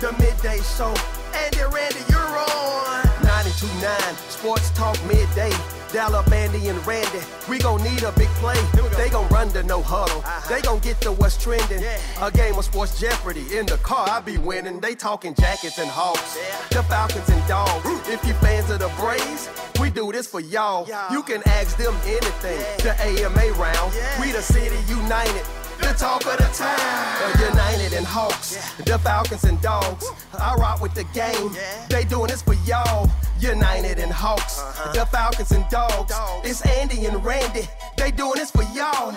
the midday show. Andy Randy, you're on. 92.9 Sports Talk Midday. Up Andy and Randy. We gon' need a big play. They gon' run to no huddle. They gon' get to what's trending. A game of sports jeopardy. In the car, I be winning. They talking jackets and hawks. The Falcons and dogs. If you fans of the Braves, we do this for y'all. You can ask them anything. The AMA round. We the city united. The talk of the town. United and Hawks, the Falcons and Dogs. I rock with the game. They doing this for y'all. United and Hawks, the Falcons and Dogs. It's Andy and Randy. They doing this for y'all.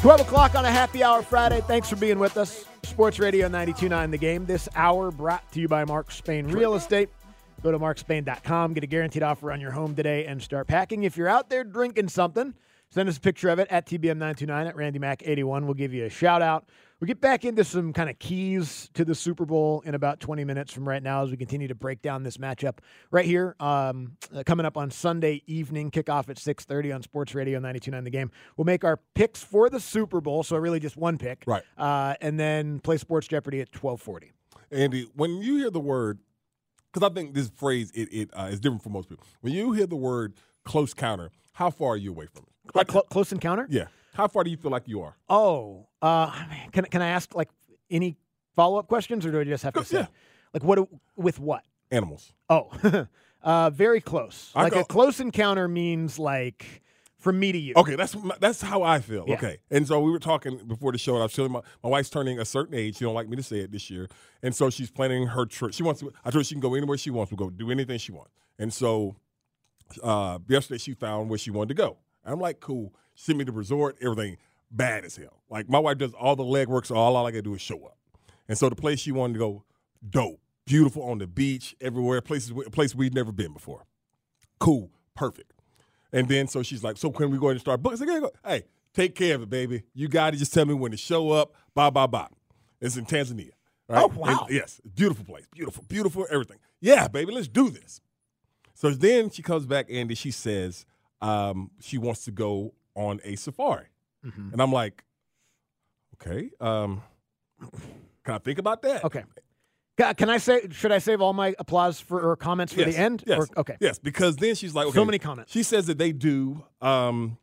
12 o'clock on a happy hour Friday. Thanks for being with us. Sports Radio 929 The Game. This hour brought to you by Mark Spain Real Estate. Go to markspain.com, get a guaranteed offer on your home today, and start packing. If you're out there drinking something, send us a picture of it at TBM929 at Randy RandyMac81. We'll give you a shout out. We'll get back into some kind of keys to the Super Bowl in about 20 minutes from right now as we continue to break down this matchup right here. Um, uh, coming up on Sunday evening, kickoff at 6:30 on Sports Radio 92.9 The Game. We'll make our picks for the Super Bowl, so really just one pick, Right. Uh, and then play Sports Jeopardy at 12:40. Andy, when you hear the word, because I think this phrase it, it uh, is different for most people. When you hear the word close counter, how far are you away from it? Like clo- close encounter? Yeah. How far do you feel like you are? Oh, uh, can can I ask like any follow up questions, or do I just have to say yeah. like what do- with what? Animals. Oh, uh, very close. I like go- a close encounter means like from me to you. Okay, that's that's how I feel. Yeah. Okay, and so we were talking before the show, and I was telling my my wife's turning a certain age. She don't like me to say it this year, and so she's planning her trip. She wants. To, I told her she can go anywhere she wants. We'll go do anything she wants. And so uh, yesterday she found where she wanted to go. I'm like, cool. Send me to the resort. Everything bad as hell. Like my wife does all the legwork, so all I gotta do is show up. And so the place she wanted to go, dope, beautiful on the beach, everywhere, places a place we'd never been before. Cool, perfect. And then so she's like, so can we go ahead and start booking? I said. Hey, take care of it, baby. You got to just tell me when to show up. Bye, bye, bye. It's in Tanzania. Right? Oh, wow. And- yes, beautiful place, beautiful, beautiful, everything. Yeah, baby, let's do this. So then she comes back, Andy. She says um, she wants to go on a safari, Mm-hmm. and I'm like, okay, um, can I think about that? Okay. Can I say? Should I save all my applause for or comments for Yes, the end? Yes. Or- okay. Yes, because then she's like, okay. So many comments. She says that they do um,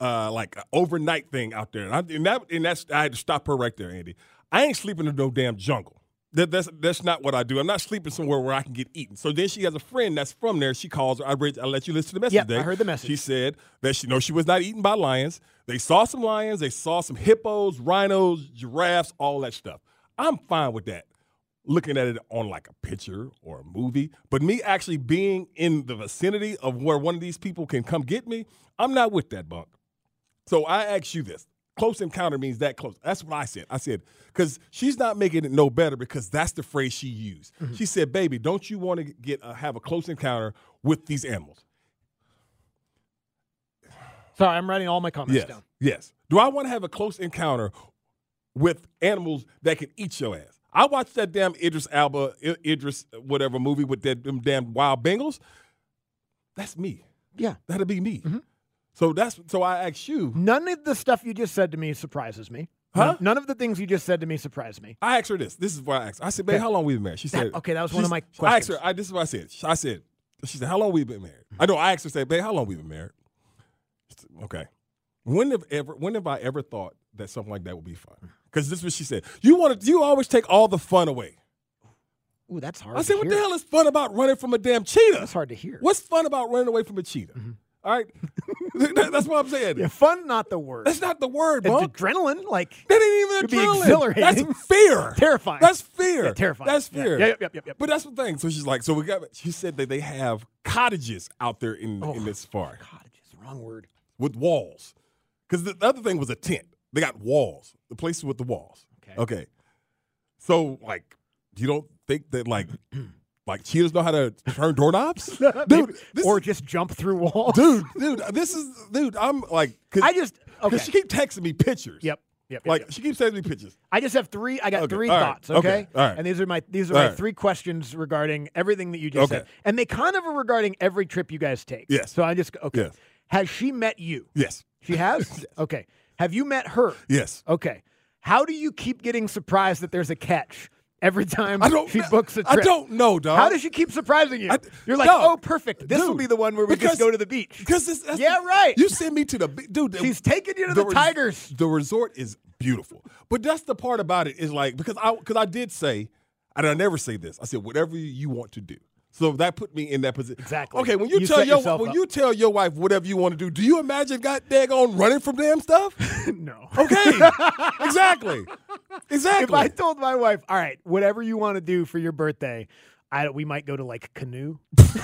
uh, like an overnight thing out there, and, I, and that and that's I had to stop her right there, Andy. I ain't sleeping in no damn jungle. That, that's that's not what I do. I'm not sleeping somewhere where I can get eaten. So then she has a friend that's from there. She calls her. I read. I let you listen to the message. Yep, I heard the message. She said that she know she was not eaten by lions. They saw some lions. They saw some hippos, rhinos, giraffes, all that stuff. I'm fine with that looking at it on like a picture or a movie, but me actually being in the vicinity of where one of these people can come get me, I'm not with that bunk. So I ask you this. Close encounter means that close. That's what I said. I said, because she's not making it no better because that's the phrase she used. She said, baby, don't you want to get uh, have a close encounter with these animals? Sorry, I'm writing all my comments Yes. down. Yes. Do I want to have a close encounter with animals that can eat your ass? I watched that damn Idris Elba, Idris whatever movie with that them damn wild Bengals. That's me. Yeah. That'll be me. Mm-hmm. So that's so I asked you. None of the stuff you just said to me surprises me. Huh? None, none of the things you just said to me surprise me. I asked her this. This is what I asked. I said, "Babe, Okay. how long we been married?" She That- said, okay, that was one of my." Questions. I asked her. I, this is what I said. I said, she said, "How long we been married?" I know. I asked her, "Say, babe, how long we been married?" Said, Okay. When have ever? When have I ever thought that something like that would be fun? Because this is what she said. You want to? You always take all the fun away. Ooh, that's hard. I said, what hear. the hell is fun about running from a damn cheetah? That's hard to hear. What's fun about running away from a cheetah? Mm-hmm. All right, That- that's what I'm saying. Yeah, fun, not the word. That's not the word, bro. adrenaline, like That ain't even adrenaline. exhilarating. That's fear. Terrifying. That's fear. Yeah, terrifying. That's fear. Yeah, yep, yep, yep, yep. But that's the thing. So she's like, so we got. She said that they have cottages out there in Oh. in this safari cottages, wrong word. with walls, because the other thing was a tent. They got walls. The places with the walls. Okay. Okay. So like, you don't think that like, like cheetahs know how to turn doorknobs, dude? This or just jump through walls. dude, dude, this is dude. I'm like, I just okay. she keep texting me pictures. Yep. Yep. Like yep. she keeps sending me pictures. I just have three. I got Okay, three all right, thoughts. Okay. okay, all right. And these are my these are All my right. three questions regarding everything that you just Okay. said, and they kind of are regarding every trip you guys take. Yes. So I just okay. Yes. Has she met you? Yes. She has. Okay. Have you met her? Yes. Okay. How do you keep getting surprised that there's a catch every time I don't. she books a trip? I don't know, dog. How does she keep surprising you? I- You're like, oh, perfect. This will be the one where we because- just go to the beach. Because this, Yeah, the- right. You send me to the bi- dude. the- taking you to the, res- Tigers. The resort is beautiful, but that's the part about it is like because I because I did say, and I never say this. I said whatever you want to do. So that put me in that position. Exactly. Okay, when you, You tell your when up. you tell your wife whatever you want to do, do you imagine God daggone running from damn stuff? no. Okay, exactly, exactly. If I told my wife, all right, whatever you want to do for your birthday, I, we might go to like canoe. might,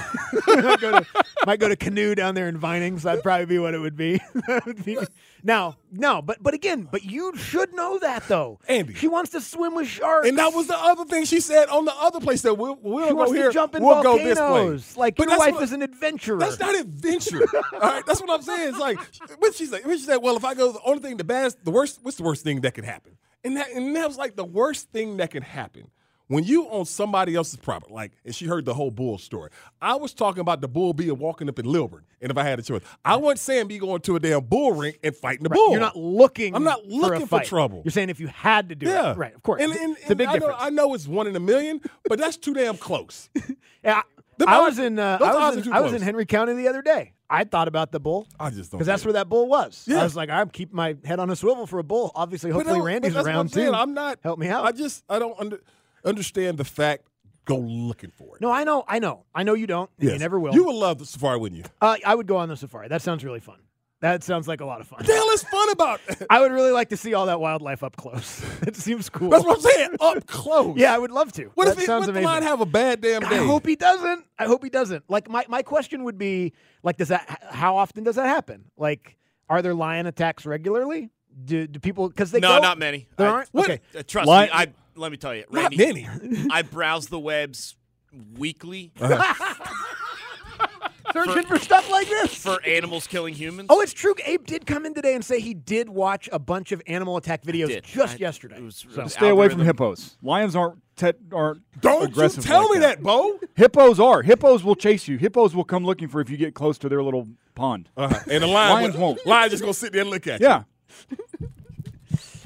go to, might go to canoe down there in Vinings. That'd probably be what it would be. Would be- now, no, but but again, but you should know that though, Andy. She wants to swim with sharks, and that was the other thing she said on the other place that we'll, we'll she go wants here. to jump in we'll go volcanoes. this way. Like But your that's wife what- is an adventurer. That's not adventure. All right, that's what I'm saying. It's like what she said. She said. Well, if I go, the only thing, the best, the worst. What's the worst thing that could happen? And that, and that was like the worst thing that could happen when you own somebody else's property. Like, and she heard the whole bull story. I was talking about the bull being walking up in Lilburn, and if I had a choice, I wasn't saying be going to a damn bull ring and fighting the Right, bull. You're not looking. I'm not for, looking a for trouble. You're saying if you had to do Yeah, it, right? Of course, And, and, it's a big I know, difference. I know it's one in a million, but that's too damn close. Yeah, The I was in. Uh, I was in, I was in. Henry County the other day. I thought about the bull I just don't because that's get where that bull was. Yeah. I was like, I'm keeping my head on a swivel for a bull. Obviously, hopefully Randy's that's what I'm around too. I'm not. Help me out. I just I don't under, understand the fact. Go looking for it. no, I know, I know, I know you don't. and You never will. You would love the safari, wouldn't you? uh, I would go on the safari. That sounds really fun. That sounds like a lot of fun. The hell is fun about? I would really like to see all that wildlife up close. it seems cool. That's what I'm saying. Up close. yeah, I would love to. What that if he, sounds what if the amazing. have a bad damn day? I hope he doesn't. I hope he doesn't. Like my, my question would be like, does that? How often does that happen? Like, are there lion attacks regularly? Do, do people because they No, go- not many. There I- aren't. What? Okay, Uh, trust Lion- me, I let me tell you, Not Randy. many. I browse the webs weekly searching for stuff like this. for animals killing humans. Oh, it's true. Abe did come in today and say he did watch a bunch of animal attack videos did. just I- yesterday. it was- So- it was Stay away from algorithm. hippos. Lions aren't te- aren't Don't you aggressive. tell like me that, Bo. Hippos are. Hippos will chase you. Hippos will come looking for if you get close to their little pond. Uh-huh. And the lion, Lions won't. Lion just gonna sit there and look at you. Yeah.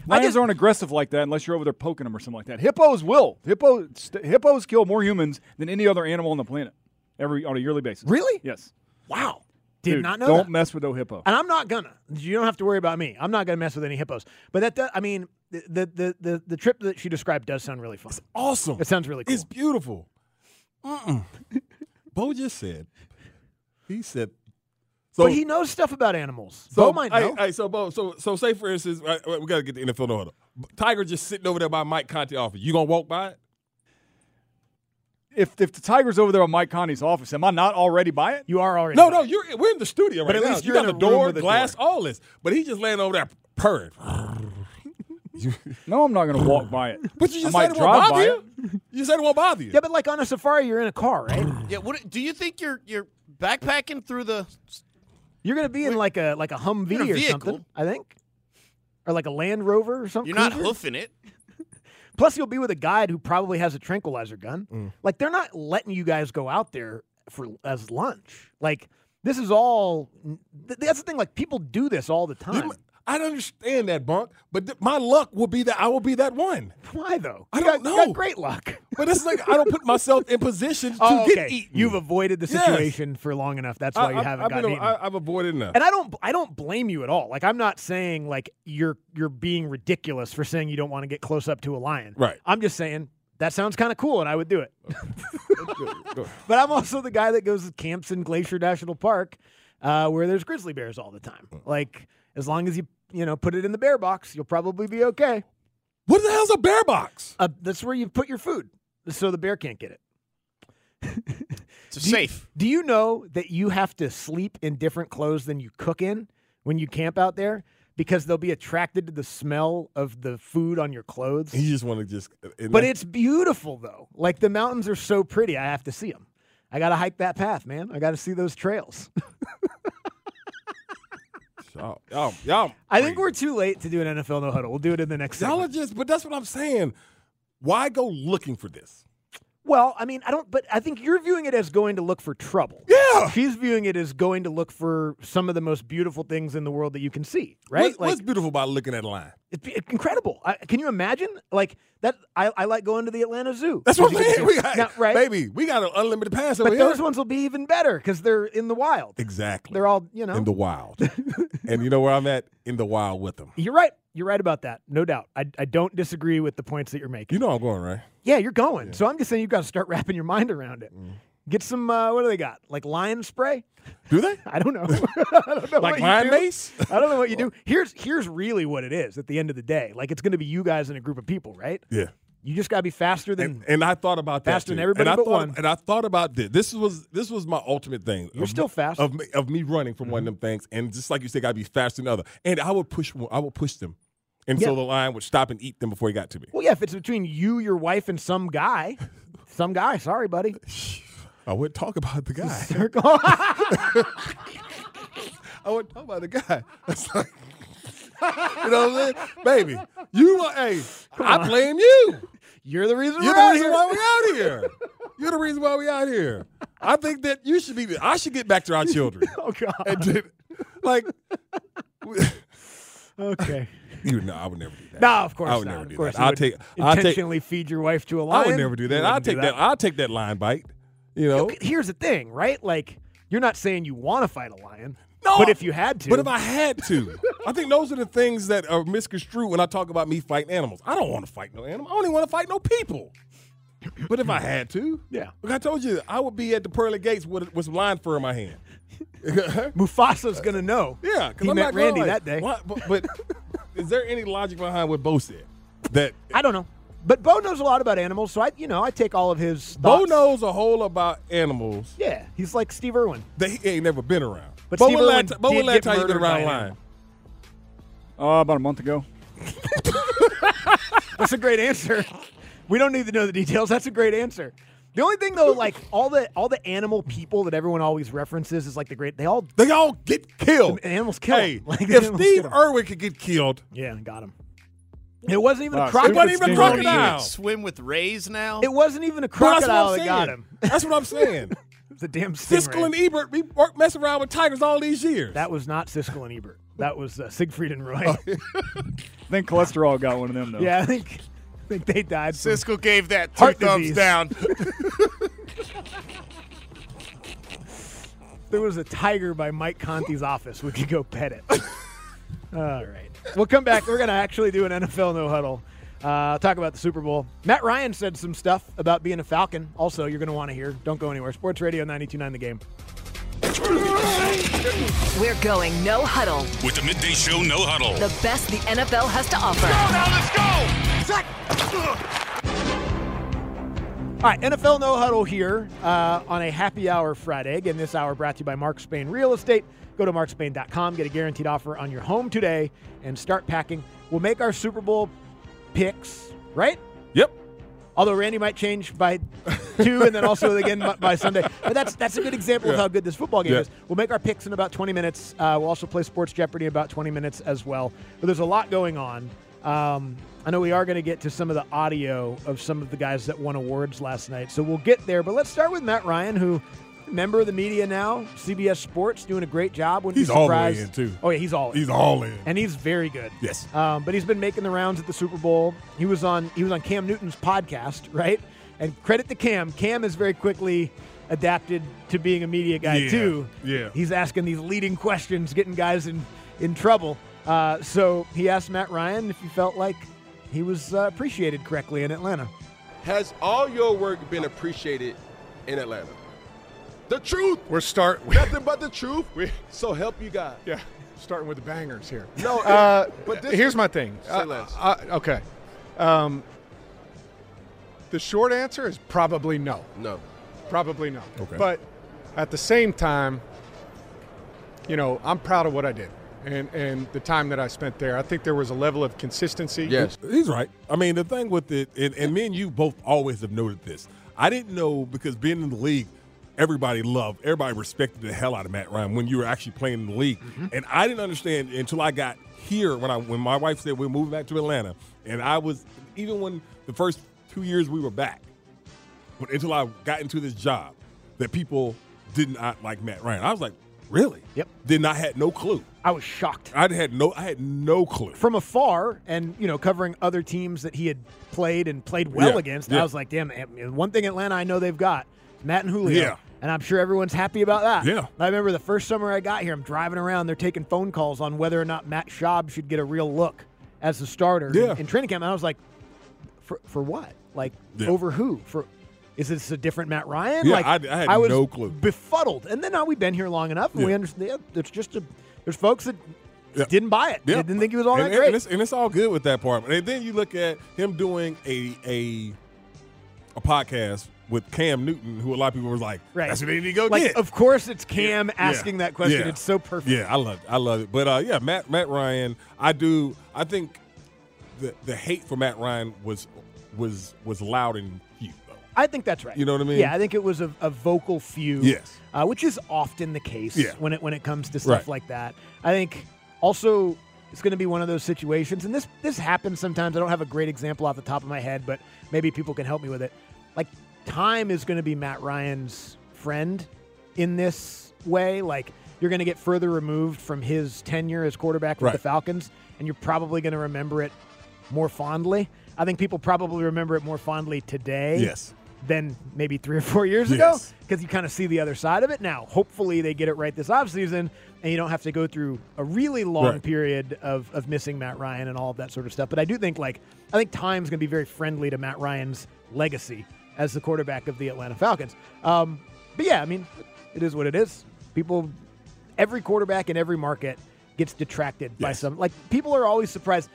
Lions just- aren't aggressive like that unless you're over there poking them or something like that. Hippos will. Hippos st- hippos kill more humans than any other animal on the planet every on a yearly basis. Really? Yes. Wow. Did Dude, not know Don't that. mess with no hippo. and I'm not gonna. You don't have to worry about me. I'm not gonna mess with any hippos. But that, does, I mean, the, the the the trip that she described does sound really fun. It's awesome. It sounds really cool. It's beautiful. Mm-mm. Bo just said. He said. So but he knows stuff about animals. So, Bo might hey, know. hey, so, Bo, so, so say for instance, right, we got to get the NFL no huddle. Tiger just sitting over there by Mike Conti office. You gonna walk by it? If if the tiger's over there on Mike Conti's office, am I not already by it? you are already. No, by no, it. you're we're in the studio right But at now. least you you're got in the door, with a glass, door. all this. But he just laying over there purring. No, I'm not going to walk by it. But you I just might said it drive won't by bother it. you. You said it won't bother you. Yeah, but like on a safari, you're in a car, right? Yeah. What do you think you're you're backpacking through the? You're gonna be in like a like a Humvee in a or vehicle. something, I think, or like a Land Rover or something. You're not hoofing it. Plus, you'll be with a guide who probably has a tranquilizer gun. Mm. Like they're not letting you guys go out there for as lunch. Like this is all. th- That's the thing. Like people do this all the time. m- I understand that, Bunk, but th- my luck will be that I will be that one. Why though? I You don't got, know. got great luck. But it's like I don't put myself in position to oh, get eaten. You've avoided the Yes. situation for long enough. That's why I, you haven't I've, gotten been, eaten. I, I've avoided enough. And I don't I don't blame you at all. Like I'm not saying like you're you're being ridiculous for saying you don't want to get close up to a lion. Right. I'm just saying that sounds kind of cool and I would do it. Go. but I'm also the guy that goes to camps in Glacier National Park uh, where there's grizzly bears all the time. Like as long as you you know put it in the bear box, you'll probably be okay. What the hell's a bear box? Uh, that's where you put your food so the bear can't get it. It's safe. Do you know that you have to sleep in different clothes than you cook in when you camp out there? Because they'll be attracted to the smell of the food on your clothes. You just want to just. But that- it's beautiful though. Like the mountains are so pretty. I have to see them. I got to hike that path, man. I got to see those trails. y'all, y'all, y'all I think we're too late to do an NFL no huddle. We'll do it in the next Y'all are just. But that's what I'm saying. Why go looking for this? Well, I mean, I don't, but I think you're viewing it as going to look for trouble. Yeah. She's viewing it as going to look for some of the most beautiful things in the world that you can see, right? What's, what's beautiful about looking at a lion? it's, it's incredible. I, can you imagine? Like that, I, I like going to the Atlanta Zoo. That's what I'm saying. We got, Now, right? baby, we got an unlimited pass over But here. those ones will be even better because they're in the wild. exactly. They're all, you know. in the wild. and you know where I'm at? In the wild with them. you're right. You're right about that. No doubt. I, I don't disagree with the points that you're making. You know I'm going, right? Yeah, you're going. So I'm just saying you've got to start wrapping your mind around it. Mm. Get some, uh, what do they got? Like lion spray? Do they? I don't know. I don't know Like lion mace? I don't know what you do. Here's here's really what it is at the end of the day. Like it's going to be you guys and a group of people, right? Yeah. You just got to be faster than And, and I thought about that Faster than everybody and I but thought, one. And I thought about this. This was this was my ultimate thing. You're of still fast. Mm-hmm. of me, of me running from one of them things. And just like you said, got to be faster than the other. And I would push I would push them, and so the lion would stop and eat them before he got to me. Well, yeah, if it's between you, your wife, and some guy, some guy. Sorry, buddy. I wouldn't talk about the guy. Circle. I wouldn't talk about the guy. That's like, you know what I'm saying, baby? You are hey, I blame you. You're the reason You're we're the out reason here. why we out here. You're the reason why we out here. I think that you should be. I should get back to our children. Oh God. And did, like, Okay. you know, I would never do that. No, of course I would not. never of do course that. I'll take. I'll take. intentionally feed your wife to a lion. I would never do that. I'll take that. I'll take that line bite. You know. Okay, Here's the thing, right? Like, you're not saying you want to fight a lion. No, But if you had to. But if I had to, I think those are the things that are misconstrued when I talk about me fighting animals. I don't want to fight no animal. I don't even want to fight no people. But if I had to, Yeah. Like I told you, I would be at the pearly gates with, with some lion fur in my hand. Mufasa's going to know. yeah, because He I'm met Randy like, that day. What? But, but is there any logic behind what Bo said? That I don't know. But Bo knows a lot about animals, so I, you know, I take all of his. Bo knows a whole about animals Yeah, he's like Steve Irwin. They, he ain't never been around. But Bo, Steve Irwin last, Bo, did last get time you been murdered by around a an. Uh, about a month ago. That's a great answer. We don't need to know the details. That's a great answer. The only thing though, like all the all the animal people that everyone always references is like the great. They all They all get killed. The animals kill Hey. Like, if Steve. Irwin could get killed, yeah got him. It wasn't even Wow, a Steve crocodile. wasn't even a Steve Irwin. crocodile. Swim with rays now. It wasn't even a But that's what crocodile I'm that got him. That's what I'm saying. It was a damn Siskel and. Ebert we work mess around with tigers all these years. That was not Siskel and Ebert. That was uh, Siegfried and Roy. Oh, I think cholesterol got one of them though. yeah, I think I think they died. from- Cisco gave that two Heart thumbs disease. down. there was a tiger by Mike Conti's office. We could go pet it. All right. We'll come back. We're going to actually do an NFL no huddle. Uh, talk about the Super Bowl. Matt Ryan said some stuff about being a Falcon. Also, you're going to want to hear. Don't go anywhere. Sports Radio 92.9 The Game. We're going no huddle. With the Midday Show No Huddle. The best the NFL has to offer. All right, NFL No Huddle here uh, on a happy hour Friday. Again, this hour brought to you by Mark Spain Real Estate. Go to markspain.com, get a guaranteed offer on your home today, and start packing. We'll make our Super Bowl picks, right? yep. Although Randy might change by two, and then also again by- Sunday. But that's that's a good example of how good this football game Yeah. is. We'll make our picks in about 20 minutes. Uh, we'll also play Sports Jeopardy in about 20 minutes as well. But there's a lot going on. Um, I know we are going to get to some of the audio of some of the guys that won awards last night, so we'll get there. But let's start with Matt Ryan, who member of the media now, CBS Sports, doing a great job. Wouldn't He's be all surprised. in, too. Oh yeah, he's all in. He's all in. and he's very good. Yes. Um, but he's been making the rounds at the Super Bowl. He was on he was on Cam Newton's podcast, right? And credit to Cam. Cam is very quickly adapted to being a media guy Yeah, too. yeah. He's asking these leading questions, getting guys in in trouble. Uh, so he asked Matt Ryan if he felt like he was uh, appreciated correctly in Atlanta. Has all your work been appreciated in Atlanta? The truth, We're start. nothing but the truth. so help you God. yeah, starting with the bangers here. No, Uh, but this here's my thing. Say Uh, less. uh, okay. Um, the short answer is probably no. no. Probably no. Okay. But at the same time, you know, I'm proud of what I did and and the time that I spent there. I think there was a level of consistency. Yes. He's right. I mean, the thing with it, and, and me and you both always have noted this. I didn't know because being in the league, everybody loved, everybody respected the hell out of Matt Ryan when you were actually playing in the league. Mm-hmm. And I didn't understand until I got here when I when my wife said we're moving back to Atlanta, and I was even when the first two years we were back. when, until I got into this job that people did not like Matt Ryan. I was like, really? Yep. Then I had no clue. I was shocked I had no I had no clue. from afar, and you know, covering other teams that he had played and played well Yeah, against. yeah. I was like, damn, eh, one thing Atlanta I know they've got Matt and Julio. Yeah. And I'm sure everyone's happy about that. Yeah. I remember the first summer I got here, I'm driving around, they're taking phone calls on whether or not Matt Schaub should get a real look as the starter Yeah. in, in training camp. And I was like, for for what? Like over who? For is this a different Matt Ryan? Yeah, like I- I had was no clue. Befuddled. And then now we've been here long enough, and we understand. Yeah, there's just a there's folks that Yeah. didn't buy it. Yeah. They didn't think he was all and, that great. And it's, and it's all good with that part. And then you look at him doing a a a podcast with Cam Newton, who a lot of people was like, Right. that's what they need to go like, get. of course, it's Cam Yeah. asking that question. Yeah. It's so perfect. Yeah, I love it. I love it. But uh, yeah, Matt Matt Ryan, I do. I think the the hate for Matt Ryan was was was loud and. I think that's right. You know what I mean? Yeah, I think it was a, a vocal few. Yes. uh, which is often the case Yeah. when it when it comes to stuff Right. like that. I think also it's going to be one of those situations, and this this happens sometimes. I don't have a great example off the top of my head, but maybe people can help me with it. Like time is going to be Matt Ryan's friend in this way. Like you're going to get further removed from his tenure as quarterback with Right. the Falcons, and you're probably going to remember it more fondly. I think people probably remember it more fondly today Yes. Than maybe three or four years ago because you kind of see the other side of it now. Hopefully, they get it right this offseason and you don't have to go through a really long Right. period of, of missing Matt Ryan and all of that sort of stuff. But I do think, like, I think time's going to be very friendly to Matt Ryan's legacy as the quarterback of the Atlanta Falcons. Um, but yeah, I mean, it is what it is. People, every quarterback in every market gets detracted by some. Like, people are always surprised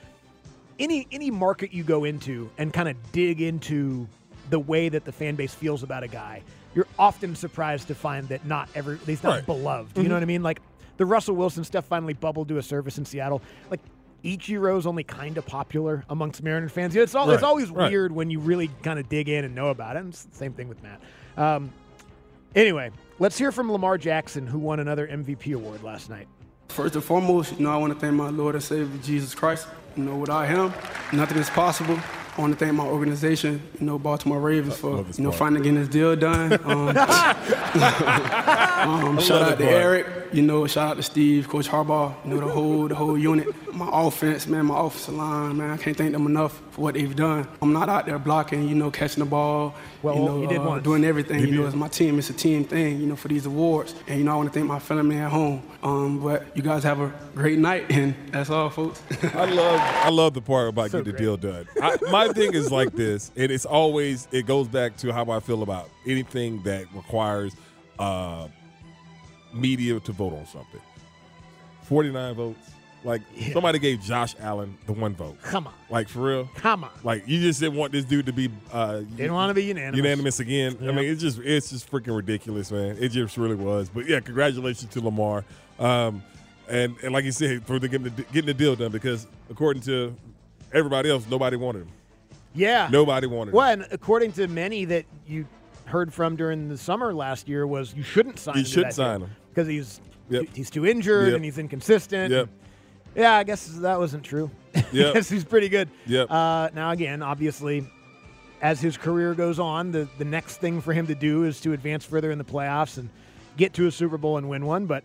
any any market you go into and kind of dig into the way that the fan base feels about a guy, you're often surprised to find that not every he's not Right. Mm-hmm. beloved. You know what I mean? Like the Russell Wilson stuff finally bubbled to a surface in Seattle. Like Ichiro's only kind of popular amongst Mariner fans. You know, It's all it's always right. weird when you really kind of dig in and know about it. And it's the same thing with Matt. Um, anyway, let's hear from Lamar Jackson, who won another MVP award last night. First and foremost, you know, I want to thank my Lord and Savior Jesus Christ. You know, without Him, nothing is possible. I want to thank my organization, you know, Baltimore Ravens, for you know finally getting this deal done. Um, um, shout out to. Eric, you know, shout out to Steve, Coach Harbaugh, you know, the whole the whole unit. My offense, man, my offensive line, man, I can't thank them enough for what they've done. I'm not out there blocking, you know, catching the ball, Well, you know, you did uh, doing everything. You You know, did. it's my team. It's a team thing, you know, for these awards. And you know, I want to thank my family at home. Um, but you guys have a great night, and that's all, folks. I love I love the part about So getting the deal done. I, my thing is like this, and it's always it goes back to how I feel about anything that requires uh, media to vote on something. Forty nine votes. Like Yeah. somebody gave Josh Allen the one vote. Come on, Like for real. come on. Like you just didn't want this dude to be uh, Didn't want to be unanimous. unanimous again. Yeah. I mean, it's just it's just freaking ridiculous, man. It just really was. But yeah, congratulations to Lamar. Um, and and like you said, for the, getting the getting the deal done because according to everybody else, nobody wanted him. Yeah. Nobody wanted Well, him. and according to many that you heard from during the summer last year, was you shouldn't sign. You him deal sign him. because he's Yep. he's too injured Yep. and he's inconsistent. Yep. Yeah, I guess that wasn't true. Yep. yes, he's pretty good. Yep. Uh, now again, obviously, as his career goes on, the the next thing for him to do is to advance further in the playoffs and get to a Super Bowl and win one. But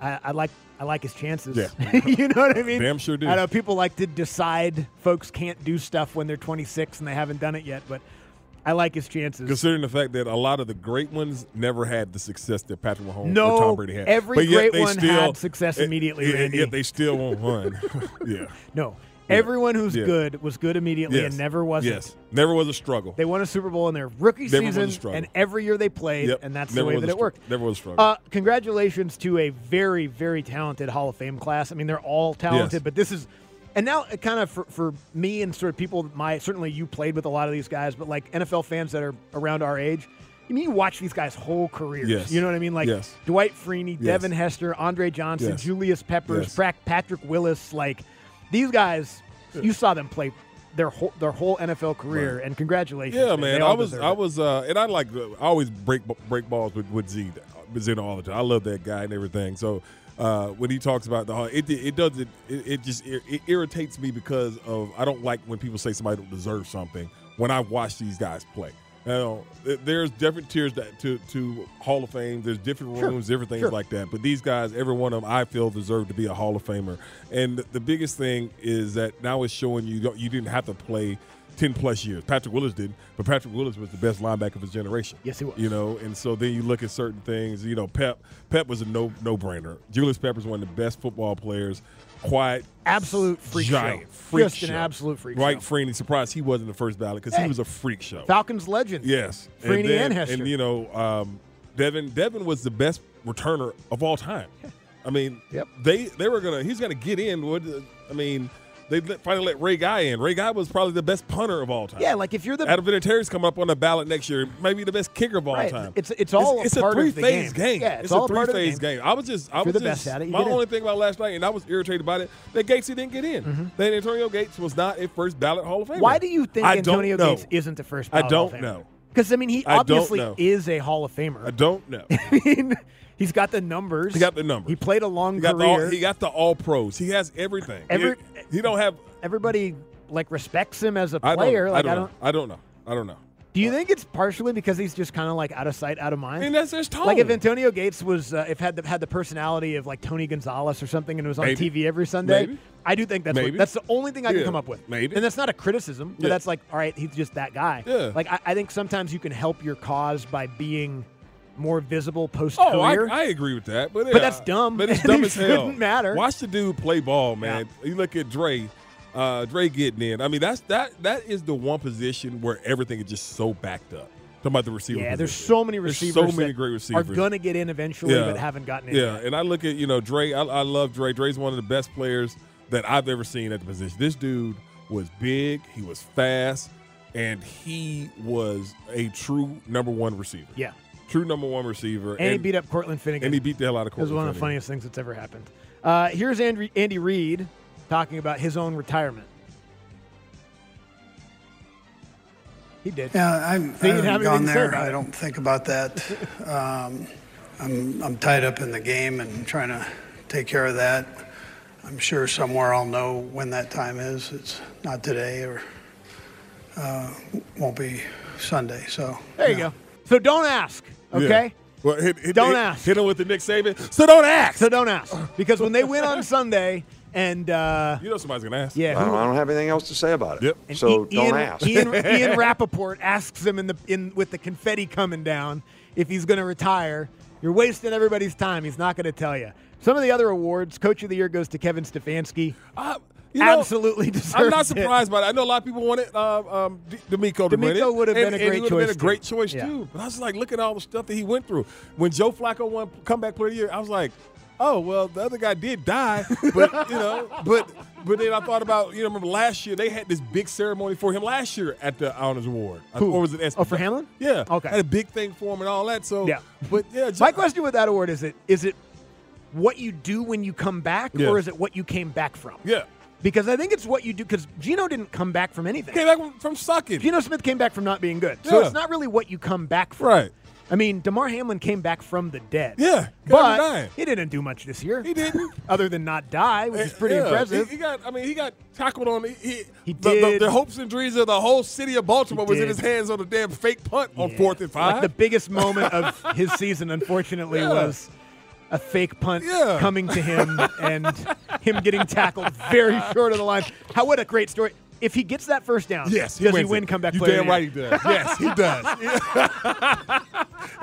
I, I like I like his chances. Yeah. you know what I mean? Damn sure do. I know people like to decide folks can't do stuff when they're 26 and they haven't done it yet, but I like his chances. Considering the fact that a lot of the great ones never had the success that Patrick Mahomes No, or Tom Brady had. every But great one still, had success yet- immediately, Yet, Randy. yet they still won't run. yeah. No, everyone who's Yeah. good was good immediately Yes. and never wasn't. Yes. Never was a struggle. They won a Super Bowl in their rookie Never was a season, struggle. and every year they played, Yep. and that's Never the way that it worked. Never was a struggle. Uh, congratulations to a very, very talented Hall of Fame class. I mean, they're all talented, Yes. but this is, and now it kind of for, for me and sort of people, my certainly you played with a lot of these guys, but like NFL fans that are around our age, I mean, you watch these guys' whole careers. Yes. You know what I mean? Like Yes. Dwight Freeney, Yes. Devin Hester, Andre Johnson. Julius Peppers. Patrick Willis. Like these guys, you saw them play their whole their whole NFL career, and congratulations. Yeah, man. I was, I was, uh, and I like, I always break break balls with with Z, Zeno all the time. I love that guy and everything. So uh, when he talks about the, it, it doesn't. it, it just it, it irritates me because of I don't like when people say somebody don't deserve something when I watch these guys play. Now, th- there's different tiers that, to to Hall of Fame. There's different Sure, rooms, different things sure. like that. But these guys, every one of them, I feel deserve to be a Hall of Famer. And the, the biggest thing is that now it's showing you you didn't have to play ten plus years. Patrick Willis didn't, but Patrick Willis was the best linebacker of his generation. Yes, he was. You know, and so then you look at certain things. You know, Pep Pep was a no no brainer. Julius Pepper's one of the best football players. Quiet, Absolute freak giant show. freak Just an absolute freak right, show. Freeney. Surprised he wasn't the first ballot because Hey. he was a freak show. Falcons legend. Yes, Freeney then- and Hester. and you know, um, Devin Devin was the best returner of all time. I mean, Yep. they they were gonna he's gonna get in. What I mean, they finally let Ray Guy in. Ray Guy was probably the best punter of all time. Yeah, like if you're the Adam Vinatieri's coming up on the ballot next year, maybe the best kicker of all Right. time. It's- it's all it's, a part a of three the phase game. game. Yeah, it's it's, all a three phase game. game. I was just I was just best at it, my get in. only thing about last night, and I was irritated about it that Gatesy didn't get in. That Antonio Gates was not a first ballot Hall of Famer. Mm-hmm. Why do you think I Antonio. Gates isn't the first? I ballot Hall of don't know. Because I mean, he I obviously is a Hall of Famer. I don't know. I mean, he's got the numbers. He got the numbers. He played a long He got, the career. all, he got the all pros. He has everything. Every- he, he don't have. Everybody like respects him as a I don't, player. like I don't, I know. don't. I don't know. I don't know. Do you think it's partially because he's just kind of like out of sight, out of mind? I mean, that's his tone. Like if Antonio Gates was, uh, if had the had the personality of like Tony Gonzalez or something, and was on Maybe. TV every Sunday, Maybe. I do think that's what, that's the only thing I can come up with. Maybe. and that's not a criticism, but Yeah. that's like, all right, he's just that guy. Yeah. Like I, I think sometimes you can help your cause by being more visible post career. Oh, I. I agree with that, but, But that's dumb, But it's dumb as hell. shouldn't matter. Watch the dude play ball, man. You look at Dre, uh, Dre getting in. I mean, that's that that is the one position where everything is just so backed up. Talking about the receiver. yeah, there's so many There's receivers. so many great receivers. Are gonna get in eventually, but haven't gotten in. Yeah, yet. and I look at you know Dre. I, I love Dre. Dre's one of the best players that I've ever seen at the position. This dude was big. He was fast, and he was a true number one receiver. Yeah. True number one receiver. And, he beat up Cortland Finnegan. And he beat the hell out of It was Cortland. one of the funniest things that's ever happened. Uh, here's Andy, Andy Reid talking about his own retirement. He did. Yeah, I'm, So I have haven't gone anything to say there. I don't think about that. Um, I'm, I'm tied up in the game and trying to take care of that. I'm sure somewhere I'll know when that time is. It's not today or uh, won't be Sunday. So There you go. So don't ask, okay? Yeah. Well, hit, hit, Don't hit, ask. Hit him with the Nick Saban. So don't ask. So don't ask. Because when they win on Sunday and uh, You know somebody's gonna ask. yeah, I don't, I don't have anything else to say about it. Yep. And So I- don't ask. Ian, Ian Rapoport asks him in the in with the confetti coming down if he's going to retire. You're wasting everybody's time. He's not going to tell you. Some of the other awards, Coach of the Year goes to Kevin Stefanski. Uh, you know, Absolutely deserves I'm not it. surprised by that. I know a lot of people wanted uh, um, D- DeMeco to win it. DeMeco would have and- been a great would have been choice, a great too. choice Yeah. too. But I was like, look at all the stuff that he went through. When Joe Flacco won comeback player of the year, I was like, oh well, the other guy did die, but you know, but but then I thought about you know, remember last year they had this big ceremony for him last year at the Honors Award. Who? Or was it? Oh, for Hamlin? Yeah. Okay. Had a big thing for him and all that. So Yeah. But yeah, My question with that award is it is it what you do when you come back, Yeah. or is it what you came back from? Yeah. Because I think it's what you do. Because Geno didn't come back from anything. Came back from, sucking. Geno Smith came back from not being good. So Yeah. it's not really what you come back from. Right. I mean, Damar Hamlin came back from the dead. Yeah. But back from dying. he didn't do much this year. He didn't. Other than not die, which is eh, pretty Yeah, impressive. He, he got. I mean, he got tackled on. He, he, He the, the- did. The, hopes and dreams of the whole city of Baltimore He was in his hands on a damn fake punt on fourth and five. Like the biggest moment of his season, unfortunately, Yeah. was a fake punt Yeah. coming to him and him getting tackled very short of the line. How what a great story! If he gets that first down, yes, does he win it. comeback You player? damn of the right he does. yes, he does.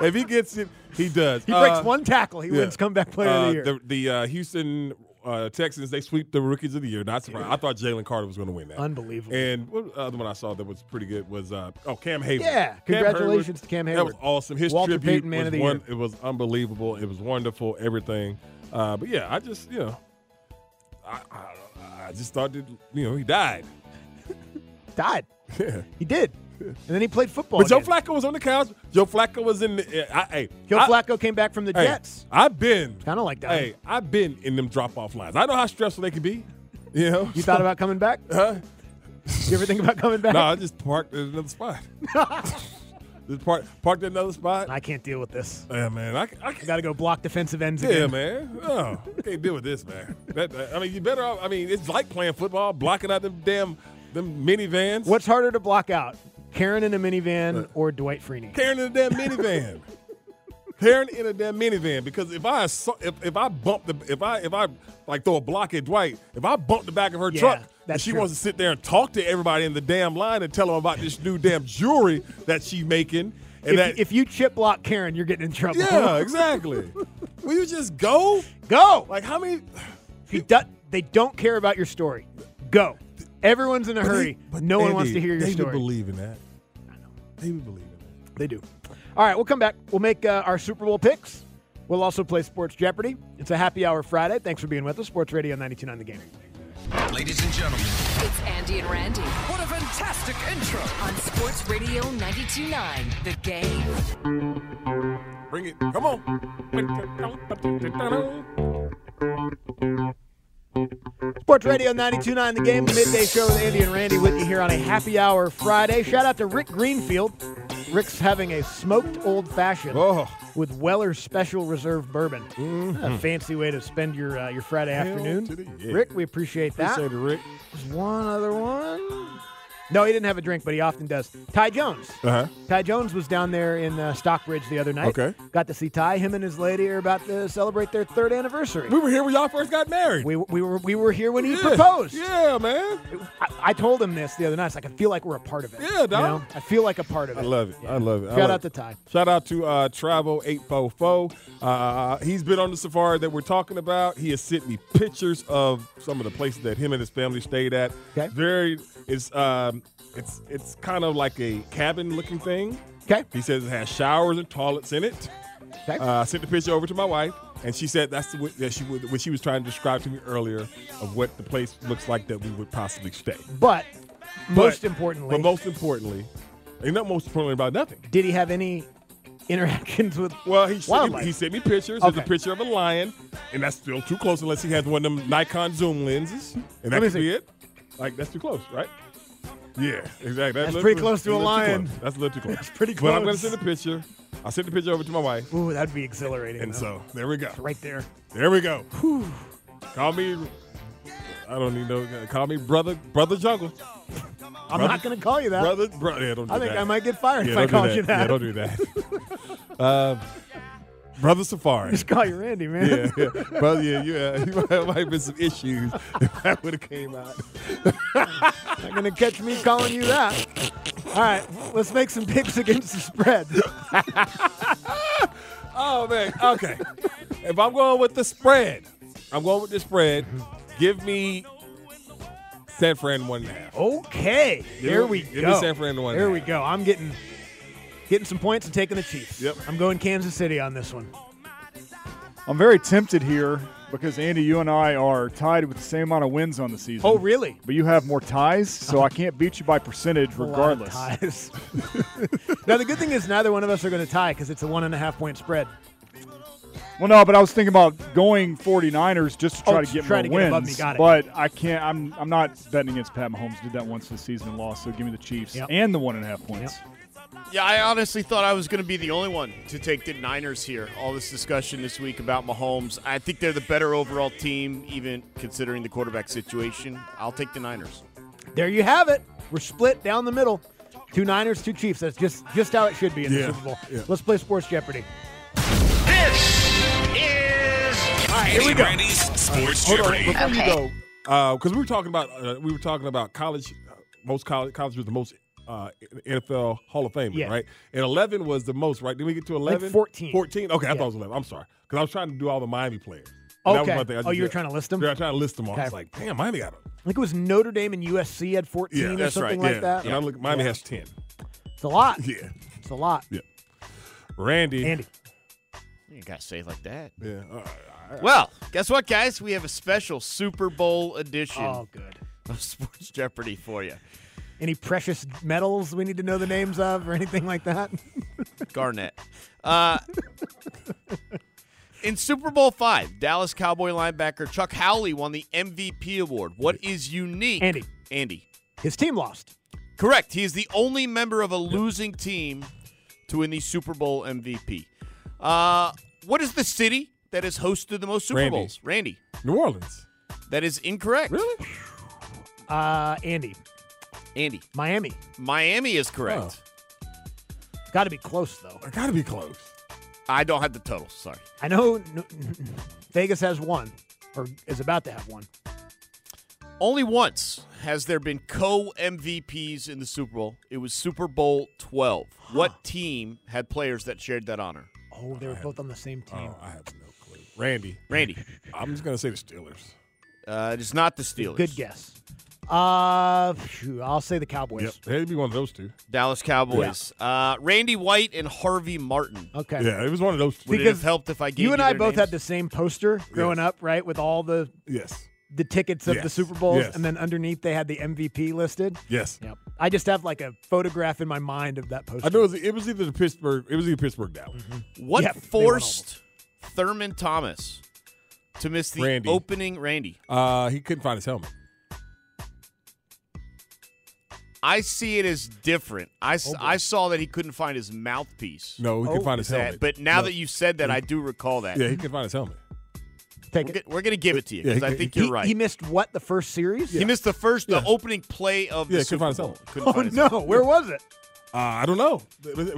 if he gets it, he does. He breaks Uh, one tackle, he yeah. wins comeback player of Uh, the year. The, the uh, Houston uh, Texans they sweep the rookies of the year. Not surprised. I thought Jalen Carter was going to win that. Unbelievable. And what other one I saw that was pretty good was uh, oh Cam Hayward. Yeah, Cam congratulations to Cam Hayward. That was awesome. His Walter tribute Payton Man was of the one, Year. It was unbelievable. It was wonderful. Everything. Uh, but yeah, I just you know, I, I, I just thought that you know he died. Died. Yeah. He did. And then he played football. But Joe. Flacco was on the couch. Joe Flacco was in the. Eh, I, hey, Joe I- Flacco came back from the hey, Jets. I've been Kind of like that. Hey, I've been in them drop off lines. I know how stressful they can be. You know. You thought about coming back? Huh? You ever think about coming back? No, I just parked at another spot. just park, parked at another spot. I can't deal with this. Yeah, man. I, I, Got to go block defensive ends again. yeah, again. man. Oh, I can't deal with this, man. That, I mean, you better. I mean, it's like playing football, blocking out them damn them minivans. What's harder to block out? Karen in a minivan or Dwight Freeney. Karen in a damn minivan. Karen in a damn minivan because if I if, if I bump the if I if I like throw a block at Dwight, if I bump the back of her Yeah, truck, and that's she true. wants to sit there and talk to everybody in the damn line and tell them about this new damn jewelry that she's making. And If, that, if you chip block Karen, you're getting in trouble. yeah, exactly. Will you just go? Go. Like how many? He do, they don't care about your story. Go. Everyone's in a But they- hurry. but no one wants to hear your they story. would believe in that. I know. They would believe in that. They do. All right, we'll come back. We'll make uh, our Super Bowl picks. We'll also play Sports Jeopardy. It's a happy hour Friday. Thanks for being with us. Sports Radio 929 The Game. Ladies and gentlemen, It's Andy and Randy what a fantastic intro. on Sports Radio 929 The Game. Bring it. Come on. Sports Radio 929 The Game, the midday show with Andy and Randy with you here on a happy hour Friday. Shout out to Rick Greenfield. Rick's having a smoked old fashioned Oh. with Weller's Special Reserve Bourbon. Mm-hmm. A fancy way to spend your uh, your Friday Hell afternoon. to the yeah. Rick, we appreciate that. Appreciate it, Rick. There's one other one. No, he didn't have a drink, but he often does. Ty Jones. Uh huh. Ty Jones was down there in uh, Stockbridge the other night. Okay. Got to see Ty. Him and his lady are about to celebrate their third anniversary. We were here when y'all first got married. We, we were we were here when he Yeah. proposed. Yeah, man. I, I told him this the other night. It's like I feel like we're a part of it. Yeah, You dog. know? I feel like a part of it. I love it. I love it. Shout love out to. Ty. Shout out to uh, Travel 844. Uh, he's been on the safari that we're talking about. He has sent me pictures of some of the places that him and his family stayed at. Okay. Very, it's um, it's it's kind of like a cabin looking thing. Okay. He says it has showers and toilets in it. Okay. Uh, I sent the picture over to my wife, and she said that's that she would, what she was trying to describe to me earlier of what the place looks like that we would possibly stay. But most importantly, but most importantly, and not most importantly about nothing. did he have any interactions with Well, he sent, me, he sent me pictures. There's a picture of a lion, and that's still too close unless he has one of them Nikon zoom lenses, and that could see. be it. Like that's too close, right? Yeah, exactly. That's a pretty little- close to a lion. close. That's a little too close. That's pretty But I'm going to send a picture. I sent the picture over to my wife, Ooh, that'd be exhilarating. and though. so there we go. right there. There we go. Call me. I don't need no. Call me brother, brother jungle, I'm Brother- not going to call you that. brother, brother. Yeah, don't do I think that. I might get fired Yeah, if I called that. you that. Yeah, don't do that. uh, brother Safari. Just call you Randy, man. yeah, yeah. Brother, yeah, yeah. Uh, you might, might have been some issues if that would have came out. Not going to catch me calling you that. All right, let's make some picks against the spread. Oh man. Okay. if I'm going with the spread, I'm going with the spread. Give me San Fran one and a half. Okay, Give there me- we give me. San Fran one half. we go. I'm getting getting some points and taking the Chiefs. Yep. I'm going Kansas City on this one. I'm very tempted here because Andy, you and I are tied with the same amount of wins on the season. Oh, really? But you have more ties, so I can't beat you by percentage A lot of regardless. ties. now the good thing is neither one of us are going to tie because it's a one and a half point spread. Well, no, but I was thinking about going 49ers just to try Oh, to get try more to get wins. above me. Got it. But I can't. I'm. I'm not betting against Pat Mahomes. Did that once this season and lost. So give me the Chiefs Yep. and the one and a half points. Yeah, I honestly thought I was going to be the only one to take the Niners here. All this discussion this week about Mahomes. I think they're the better overall team, even considering the quarterback situation. I'll take the Niners. There you have it. We're split down the middle. Two Niners, two Chiefs. That's just just how it should be in the Super Bowl. yeah. Let's play Sports Jeopardy. This is Andy we go. Randy's Sports Hold on, Jeopardy. before Okay. you go, because we were talking about uh, we were talking about college. Uh, most college colleges with the most uh, NFL Hall of Fame, Yeah. right? And eleven was the most, right? Did we get to eleven? 14. Fourteen. Okay, I Yeah. thought it was eleven. I'm sorry, because I was trying to do all the Miami players. And that was Okay. my thing. I Oh, you were did- trying to list them? Yeah, I was trying to list them all. I was like, damn, Miami got them. I think it was Notre Dame and USC had 14 Yeah, or something right. like yeah. that. And I'm looking, Miami has ten. It's a lot. Yeah, It's a lot. yeah. Randy. Andy. You got to say it like that. Yeah. Uh, Well, guess what, guys? We have a special Super Bowl edition Oh, good. of Sports Jeopardy for you. Any precious metals we need to know the names of or anything like that? Garnett. Uh, in Super Bowl five, Dallas Cowboy linebacker Chuck Howley won the MVP award. What is unique? Andy. Andy. His team lost. Correct. He is the only member of a losing team to win the Super Bowl MVP. Uh, what is the city that has hosted the most Super Randy. Bowls? Randy. New Orleans. That is incorrect. Really? Uh, Andy. Andy. Miami. Miami is correct. Got to be close though. I gotta be close. I don't have the total. Sorry. I know n- Vegas has one, or is about to have one. Only once has there been co MVPs in the Super Bowl. It was Super Bowl 12. What team had players that shared that honor? Oh, they were both on the same team. Oh, I have no clue. Randy. Randy. I'm just gonna say the Steelers. Uh, it is not the Steelers. Good guess. Uh, phew, I'll say the Cowboys. Yep, it'd be one of those two. Dallas Cowboys. Uh, Randy White and Harvey Martin. Okay. Yeah, it was one of those two. Would it have helped if I gave you and you I their both names? had the same poster growing up, right? With all the Yes. the tickets of the Yes. Super Bowls, Yes. and then underneath they had the MVP listed. Yes. Yep. I just have like a photograph in my mind of that poster. I know it was, it was either the Pittsburgh. It was either Pittsburgh Dallas. What Yeah, they won all of forced Thurman Thomas to miss the Randy. opening Randy? Uh, he couldn't find his helmet. I see it as different. I I saw that he couldn't find his mouthpiece. No, he Oh, couldn't find his That- helmet. but now No. that you said that, I do recall that. yeah, he couldn't find his helmet. Take We're, it. go- we're going to give it to you Yeah, because he- I think he- you're He, right. he missed what the first series? He missed the first, the Yeah. opening play of the Yeah, couldn't Super find his Bowl. helmet. Couldn't Oh find his no, helmet. where was it? Uh, I don't know.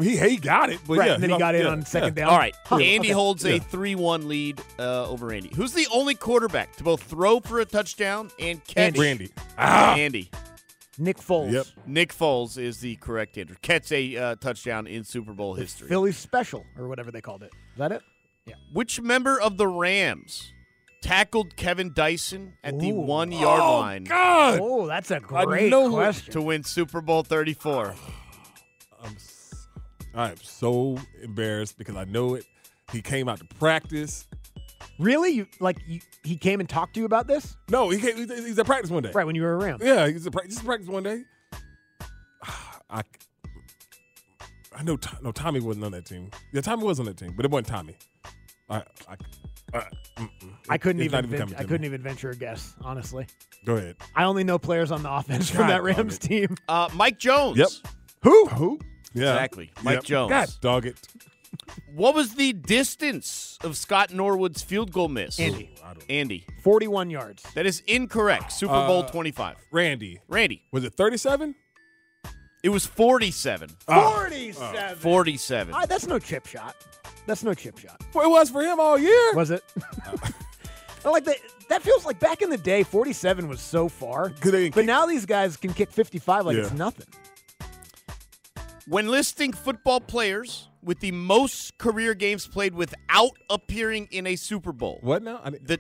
He he got it, but right, yeah, and then he lost- got in yeah, on second yeah. down. All right, Huh, Andy okay. holds a three-one lead uh, over Andy. Who's the only quarterback to both throw for a touchdown and catch? Andy. Randy. Ah, Andy. Nick Foles. Yep. Nick Foles is the correct answer. Catch a uh, touchdown in Super Bowl history. Philly special or whatever they called it. Is that it? Yeah. Which member of the Rams tackled Kevin Dyson at the one-yard oh line God! Oh, that's a great know question. to win Super Bowl 34? I'm, s- I am so embarrassed because I know it. He came out to practice. Really? You like you, he came and talked to you about this? No, he came, he's he's at practice one day. Right when you were around. Yeah, he's at practice, practice one day. I, I know. No, Tommy wasn't on that team. Yeah, Tommy was on that team, but it wasn't Tommy. I, I, uh. I couldn't It's not even, ven- I couldn't even venture a guess, honestly. Go ahead. I only know players on the offense from that Rams team. Uh, Mike Jones. Yep. Who? Who? Yeah. Exactly. Mike Yep. Jones. God, dog it. What was the distance of Scott Norwood's field goal miss? Andy. I. Andy. 41 yards. That is incorrect. Super Bowl Uh, 25. Randy. Randy. Was it 37? It was 47. Ah. 47. 47. Ah, that's no chip shot. That's no chip shot. Well, it was for him all year. Was it? I like that. That feels like back in the day, 47 was so far. But kick- now these guys can kick 55 like Yeah. it's nothing. When listing football players with the most career games played without appearing in a Super Bowl, What now? I didn't- the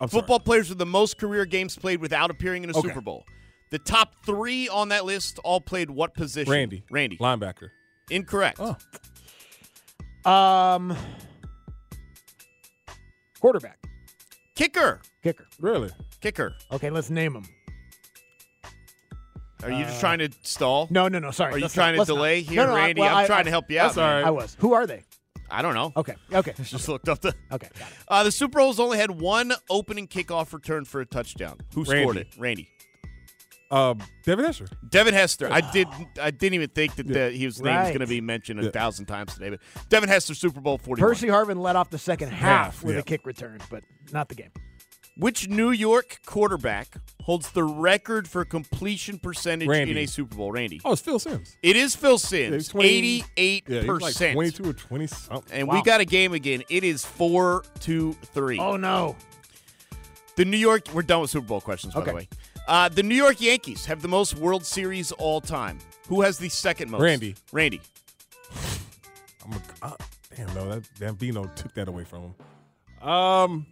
I'm sorry. football players with the most career games played without appearing in a Okay. Super Bowl, the top three on that list all played what position? Randy. Randy. Linebacker. Incorrect. Oh. Um, quarterback, Kicker. kicker. Really? Kicker. Okay, let's name them. Are you just trying to stall? No, no, no. Sorry. Are you let's trying not- to let's not. delay No, here, no, I- Randy? well, I'm I- trying I- to help you out. That's all man. right. I was. Who are they? I don't know. Okay. Okay. Just looked up the. Okay. Got it. Uh, the Super Bowl's only had one opening kickoff return for a touchdown. Who scored Randy. it? Randy. Um, Devin Hester. Devin Hester. I did. I didn't even think that Yeah. the, his name was Right. going to be mentioned a Yeah. thousand times today. But Devin Hester, Super Bowl forty-one. Percy Harvin led off the second half, Half, with yeah. a kick return, but not the game. Which New York quarterback holds the record for completion percentage Randy. in a Super Bowl? Randy. Oh, it's Phil Simms. It is Phil Yeah, Simms. he's 20 Eighty-eight Yeah, he's like percent. 22 or 20 something. And Wow. we got a game again. It is four to three. Oh no. The New York. We're done with Super Bowl questions, by the way. Uh, the New York Yankees have the most World Series all time. Who has the second most? Randy. Randy. I'm a, uh, damn, no, that damn Vino took that away from him. Um,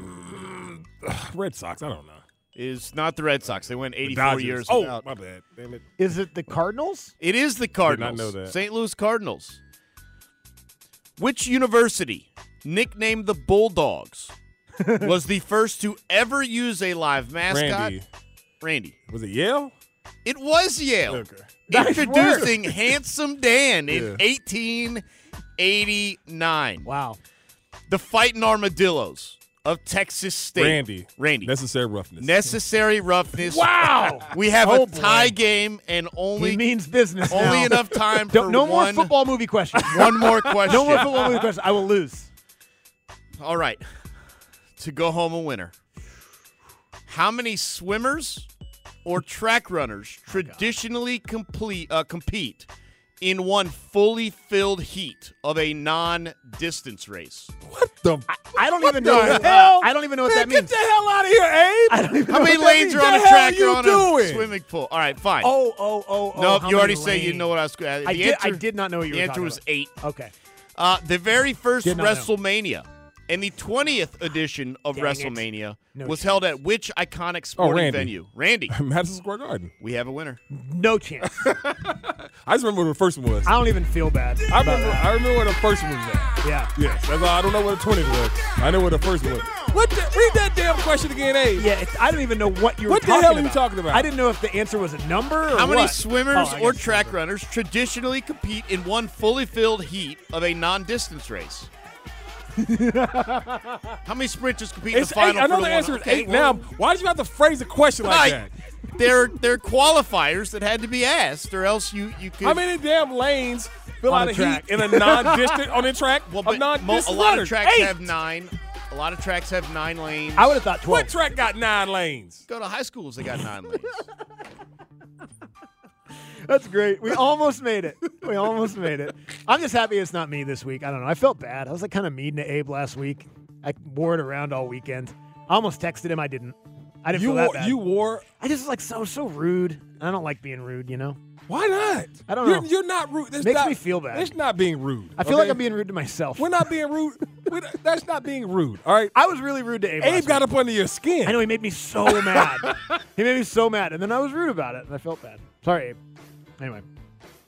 Mm, Red Sox. I don't know. Is not the Red Sox. They went The 84 Dodgers. years Oh, without. my bad. Damn it. Is it the Cardinals? It is the Cardinals. know that. St. Louis Cardinals. Which university, nicknamed the Bulldogs, was the first to ever use a live mascot? Randy. Randy. Was it Yale? It was Yale. Okay. Nice Introducing Handsome Dan in Yeah. 1889. Wow. The Fighting Armadillos of Texas State. Randy. Randy. Necessary roughness. Necessary roughness. Wow. We have Oh, a boy. tie game and only he means business. only now. enough time Don't- for no more football movie questions. one more question. no more football movie questions. I will lose. All right. To go home a winner. How many swimmers or track runners traditionally complete uh, compete in one fully filled heat of a non-distance race? What the? I don't even the know. hell? I don't even know what Man, that means. Get the hell out of here, Abe! I don't even How know many what lanes are on The a track you or on doing? a swimming pool? All right, fine. Oh, oh, oh, oh. nope, you already many say you know what I was. Uh, I the did. answer, I did not know what you The were answer talking was about. eight. Okay. Uh, the very first WrestleMania. know. WrestleMania and the 20th edition of Dang. WrestleMania No was chance. held at which iconic oh, sporting Randy. venue? Randy. Madison Square Garden. We have a winner. No chance. I just remember what the first one was. I don't even feel bad. I remember. that. I remember where the first one was at. Yeah. Yes, that's all. I don't know what the twentieth was. I know what the first one was. What? The, read that damn question again, Abe. Yeah, it's, I don't even know what you were What the hell are you about. talking about? I didn't know if the answer was a number or How many what. swimmers Oh, or track number. runners traditionally compete in one fully filled heat of a non-distance race? How many sprinters compete in It's the eight. final? I know for the one- answer is okay, eight. well, now, why did you have to phrase a question like I- that? They're they're qualifiers that had to be asked, or else you you could. How many damn lanes fill out a track. heat in a non-distant on a track? Well, of but mo- a lot of tracks Eight. have nine. A lot of tracks have nine lanes. I would have thought 12. What track got nine lanes? Go to high schools; they got nine lanes. That's great. We almost made it. We almost made it. I'm just happy it's not me this week. I don't know. I felt bad. I was like kind of mean to Abe last week. I wore it around all weekend. I almost texted him. I didn't. I didn't You feel that wore, bad. you wore. I just was like so so rude. I don't like being rude. You know. Why not? I don't you're, know. You're not rude. That's Makes not, me feel bad. It's not being rude. I feel like? I'm being rude to myself. We're not being rude. Not- that's not being rude. All right. I was really rude to Abe. Abe got week. up under your skin. I know he made me so mad. he made me so mad, and then I was rude about it, and I felt bad. Sorry, Abe. Anyway,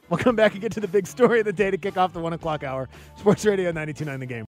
we'll come back and get to the big story of the day to kick off the one o'clock hour. Sports Radio 92.9 The Game.